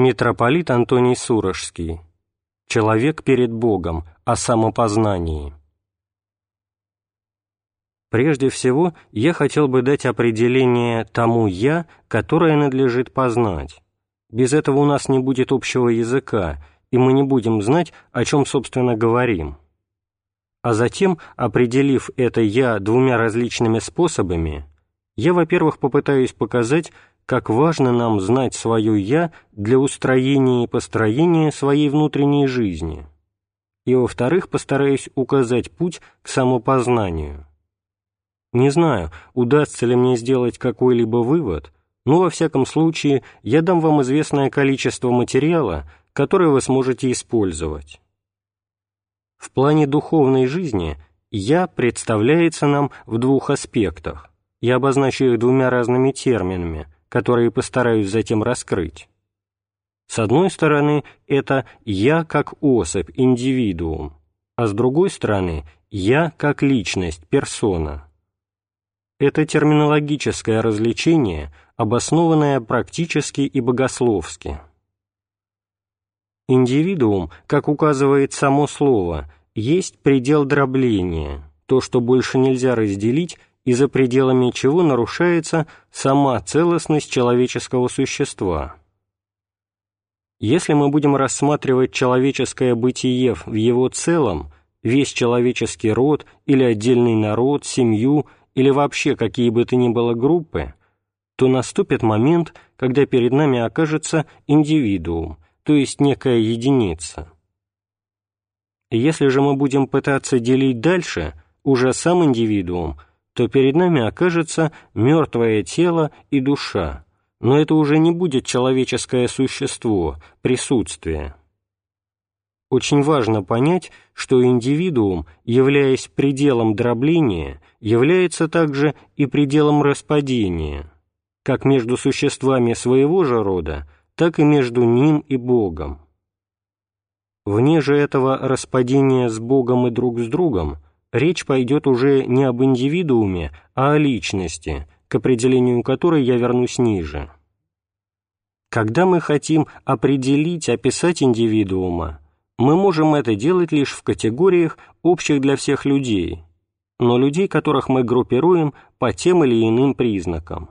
Митрополит Антоний Сурожский. Человек перед Богом. О самопознании. Прежде всего, я хотел бы дать определение тому «я», которое надлежит познать. Без этого у нас не будет общего языка, и мы не будем знать, о чем, собственно, говорим. А затем, определив это «я» двумя различными способами, я, во-первых, попытаюсь показать, как важно нам знать свое «я» для устроения и построения своей внутренней жизни, и, во-вторых, постараюсь указать путь к самопознанию. Не знаю, удастся ли мне сделать какой-либо вывод, но, во всяком случае, я дам вам известное количество материала, которое вы сможете использовать. В плане духовной жизни «я» представляется нам в двух аспектах. Я обозначу их двумя разными терминами – которые постараюсь затем раскрыть. С одной стороны, это «я» как особь, индивидуум, а с другой стороны, «я» как личность, персона. Это терминологическое развлечение, обоснованное практически и богословски. Индивидуум, как указывает само слово, есть предел дробления, то, что больше нельзя разделить и за пределами чего нарушается сама целостность человеческого существа. Если мы будем рассматривать человеческое бытие в его целом, весь человеческий род или отдельный народ, семью или вообще какие бы то ни было группы, то наступит момент, когда перед нами окажется индивидуум, то есть некая единица. Если же мы будем пытаться делить дальше, уже сам индивидуум – то перед нами окажется мертвое тело и душа, но это уже не будет человеческое существо, присутствие. Очень важно понять, что индивидуум, являясь пределом дробления, является также и пределом распадения, как между существами своего же рода, так и между ним и Богом. Вне же этого распадения с Богом и друг с другом – речь пойдет уже не об индивидууме, а о личности, к определению которой я вернусь ниже. Когда мы хотим определить, описать индивидуума, мы можем это делать лишь в категориях, общих для всех людей, но людей, которых мы группируем по тем или иным признакам.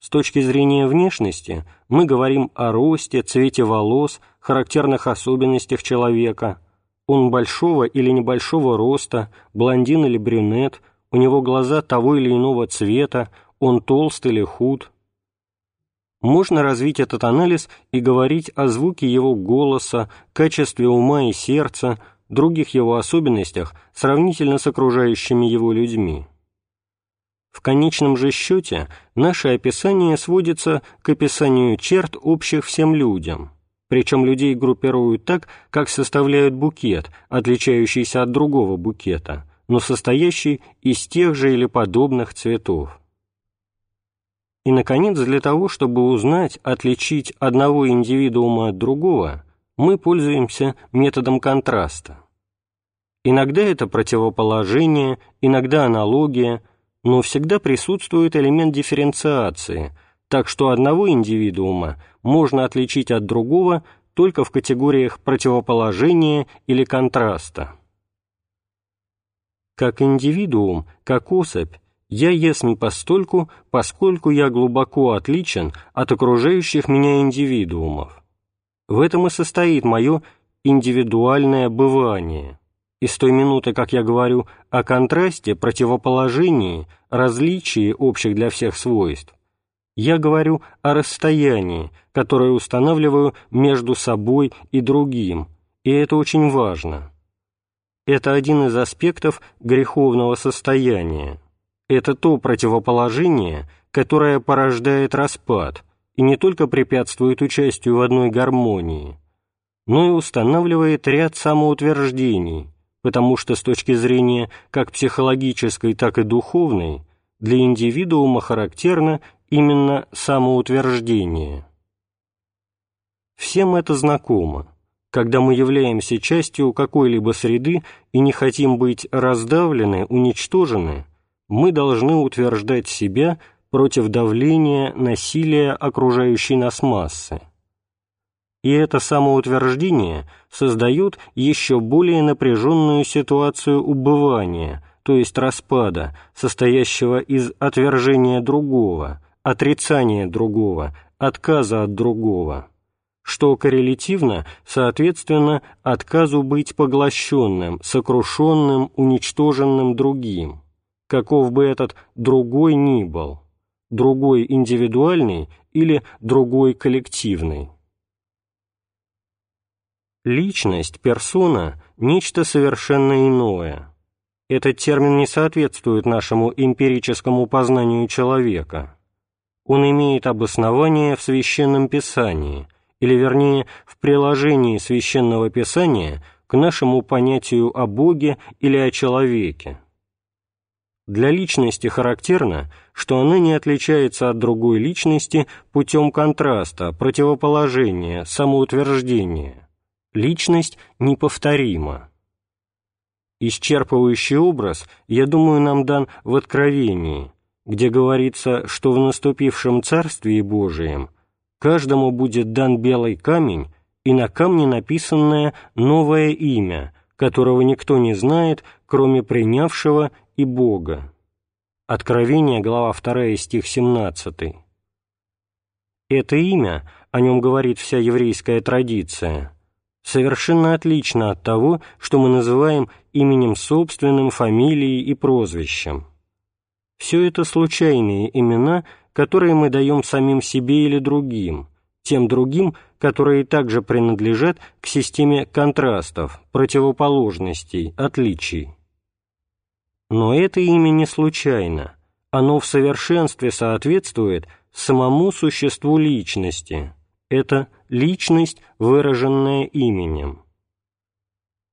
С точки зрения внешности мы говорим о росте, цвете волос, характерных особенностях человека – он большого или небольшого роста, блондин или брюнет, у него глаза того или иного цвета, он толст или худ. Можно развить этот анализ и говорить о звуке его голоса, качестве ума и сердца, других его особенностях, сравнительно с окружающими его людьми. В конечном же счете наше описание сводится к описанию черт общих всем людям – причем людей группируют так, как составляют букет, отличающийся от другого букета, но состоящий из тех же или подобных цветов. И, наконец, для того, чтобы узнать, отличить одного индивидуума от другого, мы пользуемся методом контраста. Иногда это противоположение, иногда аналогия, но всегда присутствует элемент дифференциации, так что одного индивидуума можно отличить от другого только в категориях противоположения или контраста. Как индивидуум, как особь, я ясен постольку, поскольку я глубоко отличен от окружающих меня индивидуумов. В этом и состоит мое индивидуальное бывание. И с той минуты, как я говорю о контрасте, противоположении, различии общих для всех свойств, я говорю о расстоянии, которое устанавливаю между собой и другим, и это очень важно. Это один из аспектов греховного состояния. Это то противоположение, которое порождает распад и не только препятствует участию в одной гармонии, но и устанавливает ряд самоутверждений, потому что с точки зрения как психологической, так и духовной для индивидуума характерно именно самоутверждение. Всем это знакомо. Когда мы являемся частью какой-либо среды и не хотим быть раздавлены, уничтожены, мы должны утверждать себя против давления, насилия окружающей нас массы. И это самоутверждение создает еще более напряженную ситуацию убывания, то есть распада, состоящего из отвержения другого, отрицания другого, отказа от другого, что коррелятивно, соответственно, отказу быть поглощенным, сокрушенным, уничтоженным другим, каков бы этот другой ни был, другой индивидуальный или другой коллективный. Личность, персона – нечто совершенно иное. Этот термин не соответствует нашему эмпирическому познанию человека. Он имеет обоснование в Священном Писании, или вернее в приложении Священного Писания к нашему понятию о Боге или о человеке. Для личности характерно, что она не отличается от другой личности путем контраста, противоположения, самоутверждения Личность неповторима. Исчерпывающий образ, я думаю, нам дан в Откровении, где говорится, что в наступившем Царствии Божием каждому будет дан белый камень и на камне написанное новое имя, которого никто не знает, кроме принявшего и Бога. Откровение, глава 2, стих 17. Это имя, о нем говорит вся еврейская традиция – совершенно отлично от того, что мы называем именем собственным, фамилией и прозвищем. Все это случайные имена, которые мы даем самим себе или другим, тем другим, которые также принадлежат к системе контрастов, противоположностей, отличий. Но это имя не случайно, оно в совершенстве соответствует самому существу личности – это личность, выраженная именем.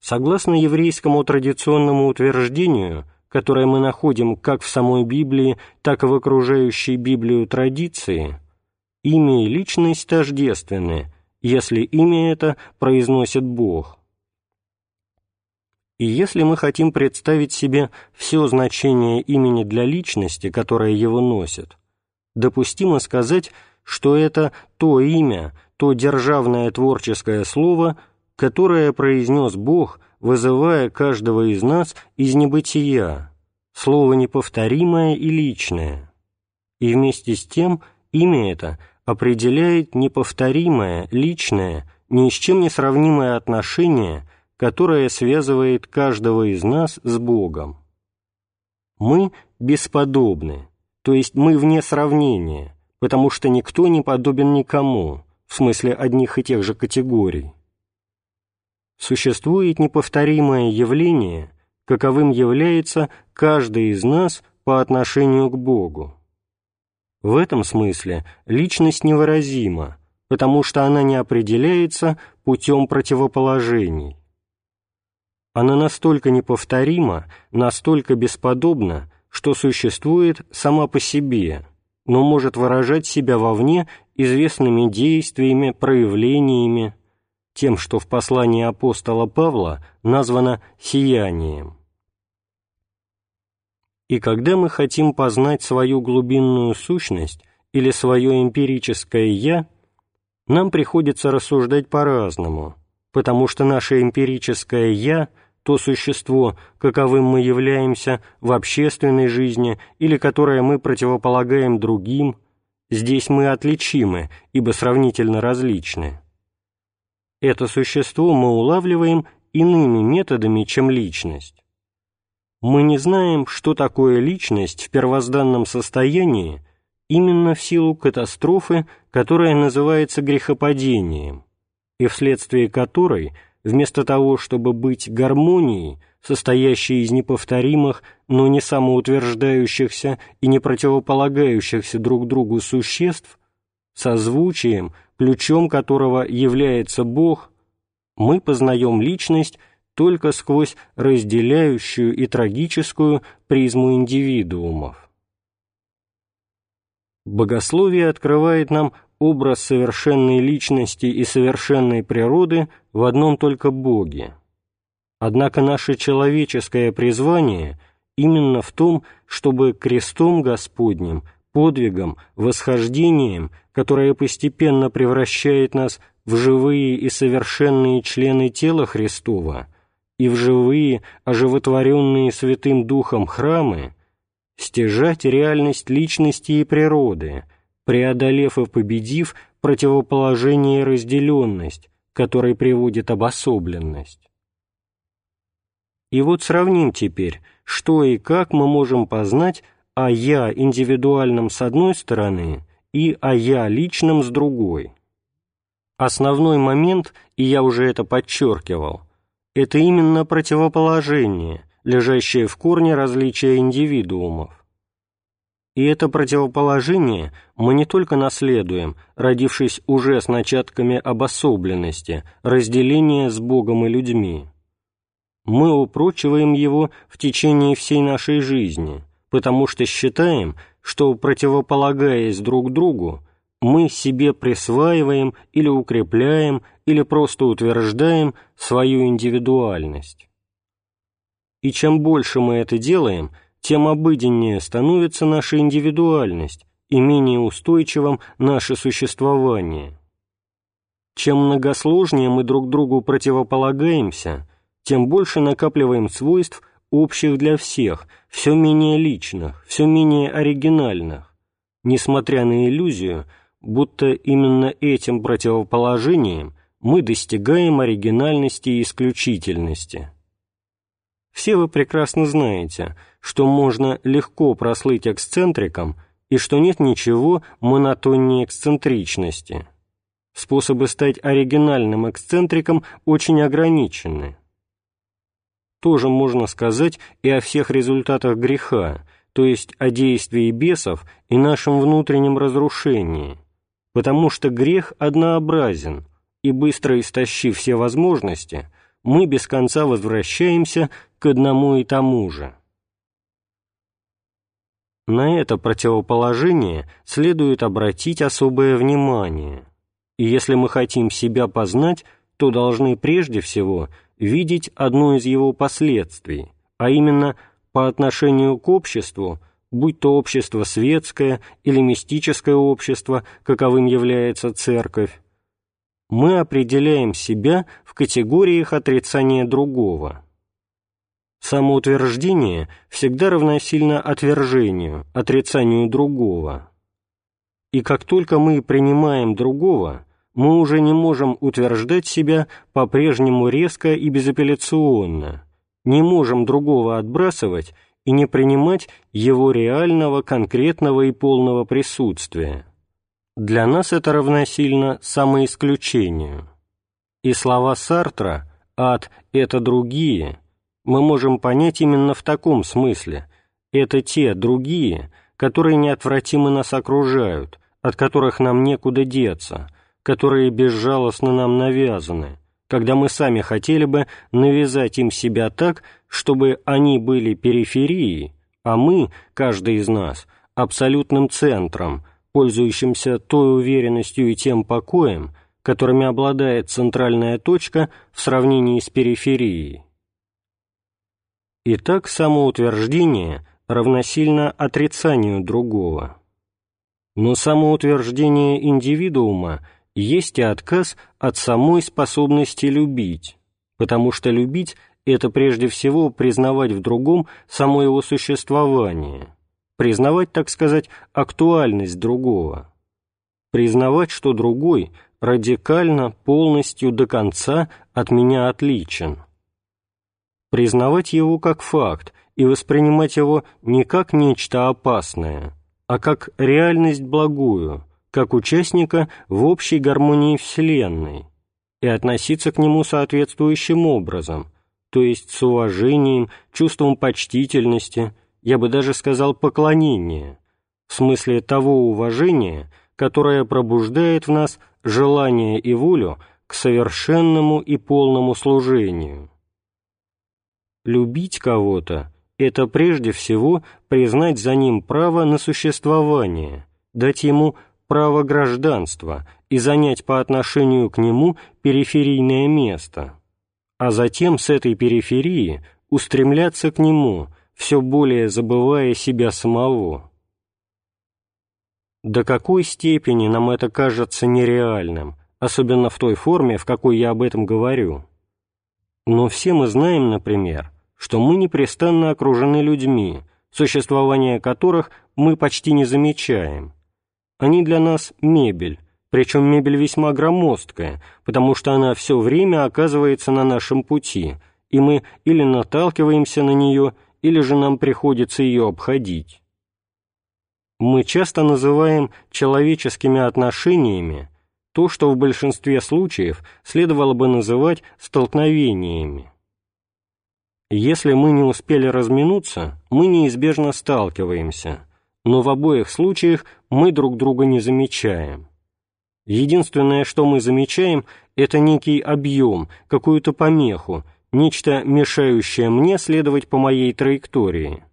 Согласно еврейскому традиционному утверждению, которое мы находим как в самой Библии, так и в окружающей Библию традиции, имя и личность тождественны, если имя это произносит Бог. И если мы хотим представить себе все значение имени для личности, которое его носит, допустимо сказать, что это то имя, то державное творческое слово, которое произнес Бог, вызывая каждого из нас из небытия, слово неповторимое и личное. И вместе с тем имя это определяет неповторимое, личное, ни с чем не сравнимое отношение, которое связывает каждого из нас с Богом. Мы бесподобны, то есть мы вне сравнения, потому что никто не подобен никому, в смысле одних и тех же категорий. Существует неповторимое явление, каковым является каждый из нас по отношению к Богу. В этом смысле личность невыразима, потому что она не определяется путем противоположений. Она настолько неповторима, настолько бесподобна, что существует сама по себе – но может выражать себя вовне известными действиями, проявлениями, тем, что в послании апостола Павла названо «сиянием». И когда мы хотим познать свою глубинную сущность или свое эмпирическое «я», нам приходится рассуждать по-разному, потому что наше эмпирическое «я» — то существо, каковым мы являемся в общественной жизни или которое мы противополагаем другим, здесь мы отличимы, ибо сравнительно различны. Это существо мы улавливаем иными методами, чем личность. Мы не знаем, что такое личность в первозданном состоянии, именно в силу катастрофы, которая называется грехопадением, и вследствие которой – вместо того, чтобы быть гармонией, состоящей из неповторимых, но не самоутверждающихся и не противополагающихся друг другу существ, созвучием, ключом которого является Бог, мы познаем личность только сквозь разделяющую и трагическую призму индивидуумов. Богословие открывает нам образ совершенной личности и совершенной природы в одном только Боге. Однако наше человеческое призвание именно в том, чтобы крестом Господним, подвигом, восхождением, которое постепенно превращает нас в живые и совершенные члены тела Христова и в живые, оживотворенные Святым Духом храмы, стяжать реальность личности и природы, преодолев и победив противоположение и разделенность, которой приводит обособленность. И вот сравним теперь, что и как мы можем познать о «я» индивидуальном с одной стороны и о «я» личном с другой. Основной момент, и я уже это подчеркивал, это именно противоположение, лежащее в корне различия индивидуумов. И это противоположение мы не только наследуем, родившись уже с начатками обособленности, разделения с Богом и людьми. Мы упрочиваем его в течение всей нашей жизни, потому что считаем, что, противополагаясь друг другу, мы себе присваиваем или укрепляем или просто утверждаем свою индивидуальность. И чем больше мы это делаем, тем обыденнее становится наша индивидуальность и менее устойчивым наше существование. Чем многосложнее мы друг другу противополагаемся, тем больше накапливаем свойств, общих для всех, все менее личных, все менее оригинальных, несмотря на иллюзию, будто именно этим противоположением мы достигаем оригинальности и исключительности. Все вы прекрасно знаете, что можно легко прослыть эксцентриком и что нет ничего монотоннее эксцентричности. Способы стать оригинальным эксцентриком очень ограничены. Тоже можно сказать и о всех результатах греха, то есть о действии бесов и нашем внутреннем разрушении, потому что грех однообразен, и быстро истощив все возможности – мы без конца возвращаемся к одному и тому же. На это противоположение следует обратить особое внимание, и если мы хотим себя познать, то должны прежде всего видеть одно из его последствий, а именно по отношению к обществу, будь то общество светское или мистическое общество, каковым является церковь, мы определяем себя в категориях отрицания другого. Самоутверждение всегда равносильно отвержению, отрицанию другого. И как только мы принимаем другого, мы уже не можем утверждать себя по-прежнему резко и безапелляционно, не можем другого отбрасывать и не принимать его реального, конкретного и полного присутствия. Для нас это равносильно самоисключению. И слова Сартра «ад – это другие» мы можем понять именно в таком смысле. Это те другие, которые неотвратимо нас окружают, от которых нам некуда деться, которые безжалостно нам навязаны, когда мы сами хотели бы навязать им себя так, чтобы они были периферией, а мы, каждый из нас, абсолютным центром – пользующимся той уверенностью и тем покоем, которыми обладает центральная точка в сравнении с периферией. Итак, самоутверждение равносильно отрицанию другого. Но самоутверждение индивидуума есть и отказ от самой способности любить, потому что любить – это прежде всего признавать в другом само его существование – признавать, так сказать, актуальность другого, признавать, что другой радикально, полностью, до конца от меня отличен, признавать его как факт и воспринимать его не как нечто опасное, а как реальность благую, как участника в общей гармонии Вселенной, и относиться к нему соответствующим образом, то есть с уважением, чувством почтительности, я бы даже сказал поклонение, в смысле того уважения, которое пробуждает в нас желание и волю к совершенному и полному служению. Любить кого-то – это прежде всего признать за ним право на существование, дать ему право гражданства и занять по отношению к нему периферийное место, а затем с этой периферии устремляться к нему – все более забывая себя самого. До какой степени нам это кажется нереальным, особенно в той форме, в какой я об этом говорю. Но все мы знаем, например, что мы непрестанно окружены людьми, существование которых мы почти не замечаем. Они для нас мебель, причем мебель весьма громоздкая, потому что она все время оказывается на нашем пути, и мы или наталкиваемся на нее, или же нам приходится ее обходить. Мы часто называем человеческими отношениями то, что в большинстве случаев следовало бы называть столкновениями. Если мы не успели разминуться, мы неизбежно сталкиваемся, но в обоих случаях мы друг друга не замечаем. Единственное, что мы замечаем, это некий объем, какую-то помеху, нечто мешающее мне следовать по моей траектории.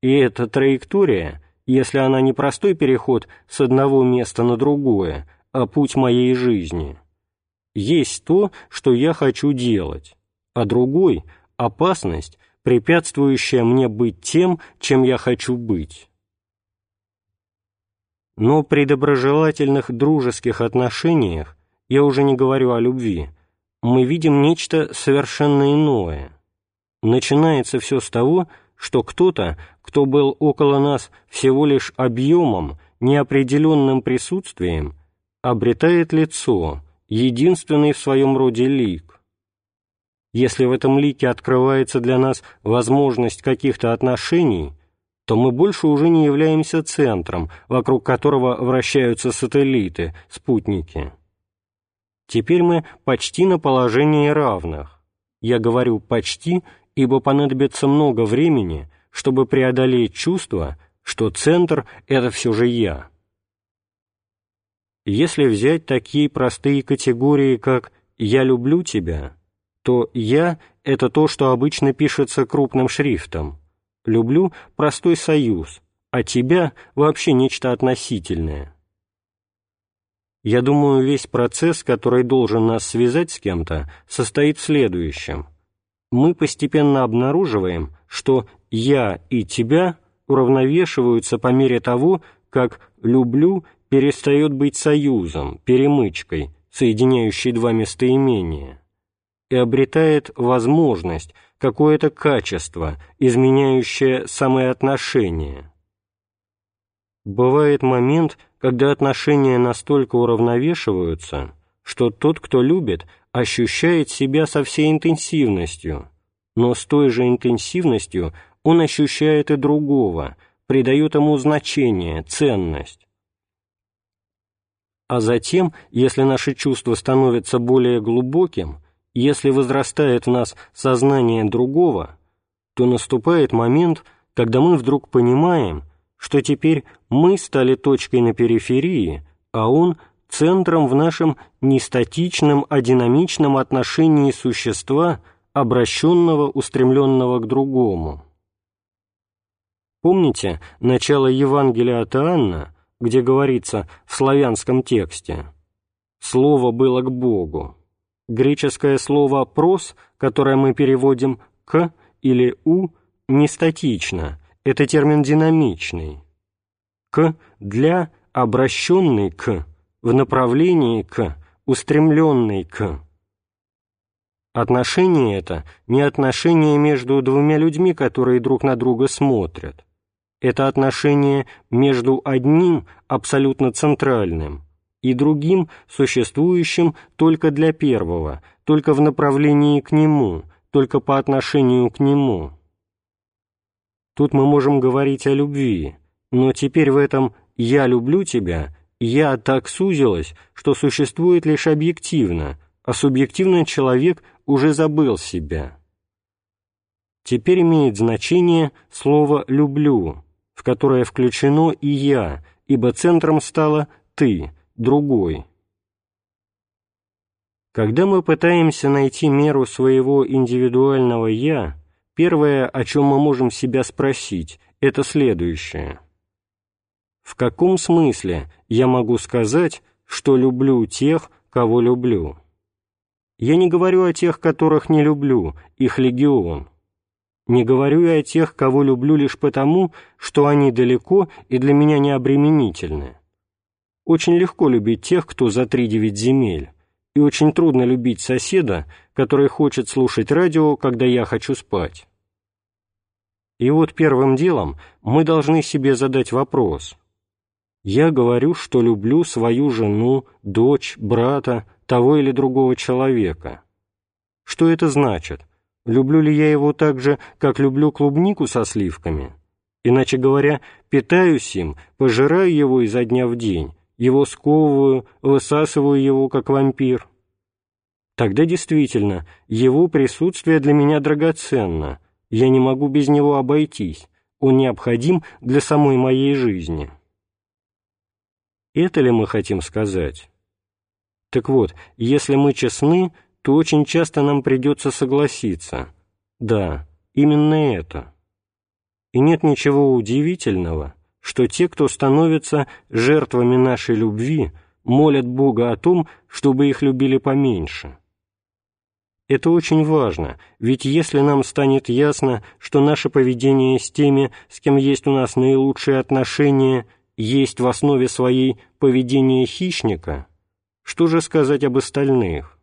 И эта траектория, если она не простой переход с одного места на другое, а путь моей жизни, есть то, что я хочу делать, а другой — опасность, препятствующая мне быть тем, чем я хочу быть. Но при доброжелательных дружеских отношениях, я уже не говорю о любви, мы видим нечто совершенно иное. Начинается все с того, что кто-то, кто был около нас всего лишь объемом, неопределенным присутствием, обретает лицо, единственный в своем роде лик. Если в этом лике открывается для нас возможность каких-то отношений, то мы больше уже не являемся центром, вокруг которого вращаются сателлиты, спутники. Теперь мы почти на положении равных. Я говорю «почти», ибо понадобится много времени, чтобы преодолеть чувство, что центр — это все же я. Если взять такие простые категории, как «я люблю тебя», то «я» — это то, что обычно пишется крупным шрифтом. «Люблю» — простой союз, а «тебя» — вообще нечто относительное. Я думаю, весь процесс, который должен нас связать с кем-то, состоит в следующем. Мы постепенно обнаруживаем, что «я» и «тебя» уравновешиваются по мере того, как «люблю» перестает быть союзом, перемычкой, соединяющей два местоимения, и обретает возможность, какое-то качество, изменяющее самые отношения. Бывает момент, когда отношения настолько уравновешиваются, что тот, кто любит, ощущает себя со всей интенсивностью, но с той же интенсивностью он ощущает и другого, придает ему значение, ценность. А затем, если наше чувство становится более глубоким, если возрастает в нас сознание другого, то наступает момент, когда мы вдруг понимаем, что теперь мы стали точкой на периферии, а он — центром в нашем нестатичном, а динамичном отношении существа, обращенного, устремленного к другому. Помните начало Евангелия от Иоанна, где говорится в славянском тексте «Слово было к Богу». Греческое слово «прос», которое мы переводим «к» или «у», не статично, это термин динамичный. «К» для обращенный «к», в направлении «к», устремленный «к». Отношение это не отношение между двумя людьми, которые друг на друга смотрят, это отношение между одним абсолютно центральным и другим, существующим только для первого, только в направлении к нему, только по отношению к нему. Тут мы можем говорить о любви, но теперь в этом «я люблю тебя» «я» так сузилось, что существует лишь объективно, а субъективно человек уже забыл себя. Теперь имеет значение слово «люблю», в которое включено и «я», ибо центром стало «ты», другой. Когда мы пытаемся найти меру своего индивидуального «я», первое, о чем мы можем себя спросить, это следующее. В каком смысле я могу сказать, что люблю тех, кого люблю? Я не говорю о тех, которых не люблю, их легион. Не говорю я о тех, кого люблю лишь потому, что они далеко и для меня не обременительны. Очень легко любить тех, кто за три девять земель, и очень трудно любить соседа, который хочет слушать радио, когда я хочу спать. И вот первым делом мы должны себе задать вопрос. Я говорю, что люблю свою жену, дочь, брата, того или другого человека. Что это значит? Люблю ли я его так же, как люблю клубнику со сливками? Иначе говоря, питаюсь им, пожираю его изо дня в день, его сковываю, высасываю его, как вампир. Тогда действительно, его присутствие для меня драгоценно, я не могу без него обойтись, он необходим для самой моей жизни. Это ли мы хотим сказать? Так вот, если мы честны, то очень часто нам придется согласиться. Да, именно это. И нет ничего удивительного, что те, кто становятся жертвами нашей любви, молят Бога о том, чтобы их любили поменьше. Это очень важно, ведь если нам станет ясно, что наше поведение с теми, с кем есть у нас наилучшие отношения, есть в основе своей поведение хищника, что же сказать об остальных?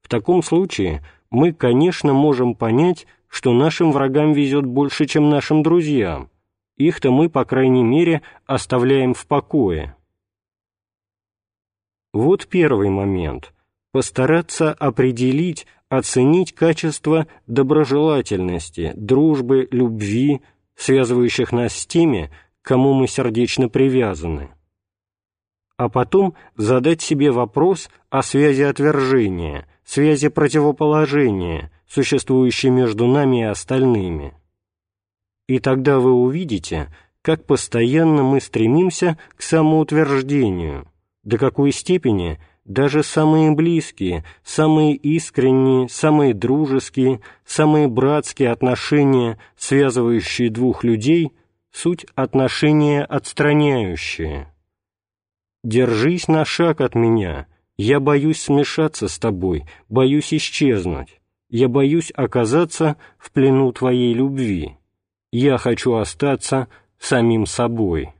В таком случае мы, конечно, можем понять, что нашим врагам везет больше, чем нашим друзьям. Их-то мы, по крайней мере, оставляем в покое. Вот первый момент – постараться определить, оценить качество доброжелательности, дружбы, любви, связывающих нас с теми, кому мы сердечно привязаны. А потом задать себе вопрос о связи отвержения, связи противоположения, существующей между нами и остальными. И тогда вы увидите, как постоянно мы стремимся к самоутверждению, до какой степени – даже самые близкие, самые искренние, самые дружеские, самые братские отношения, связывающие двух людей, суть отношения отстраняющие. «Держись на шаг от меня, я боюсь смешаться с тобой, боюсь исчезнуть, я боюсь оказаться в плену твоей любви, я хочу остаться самим собой».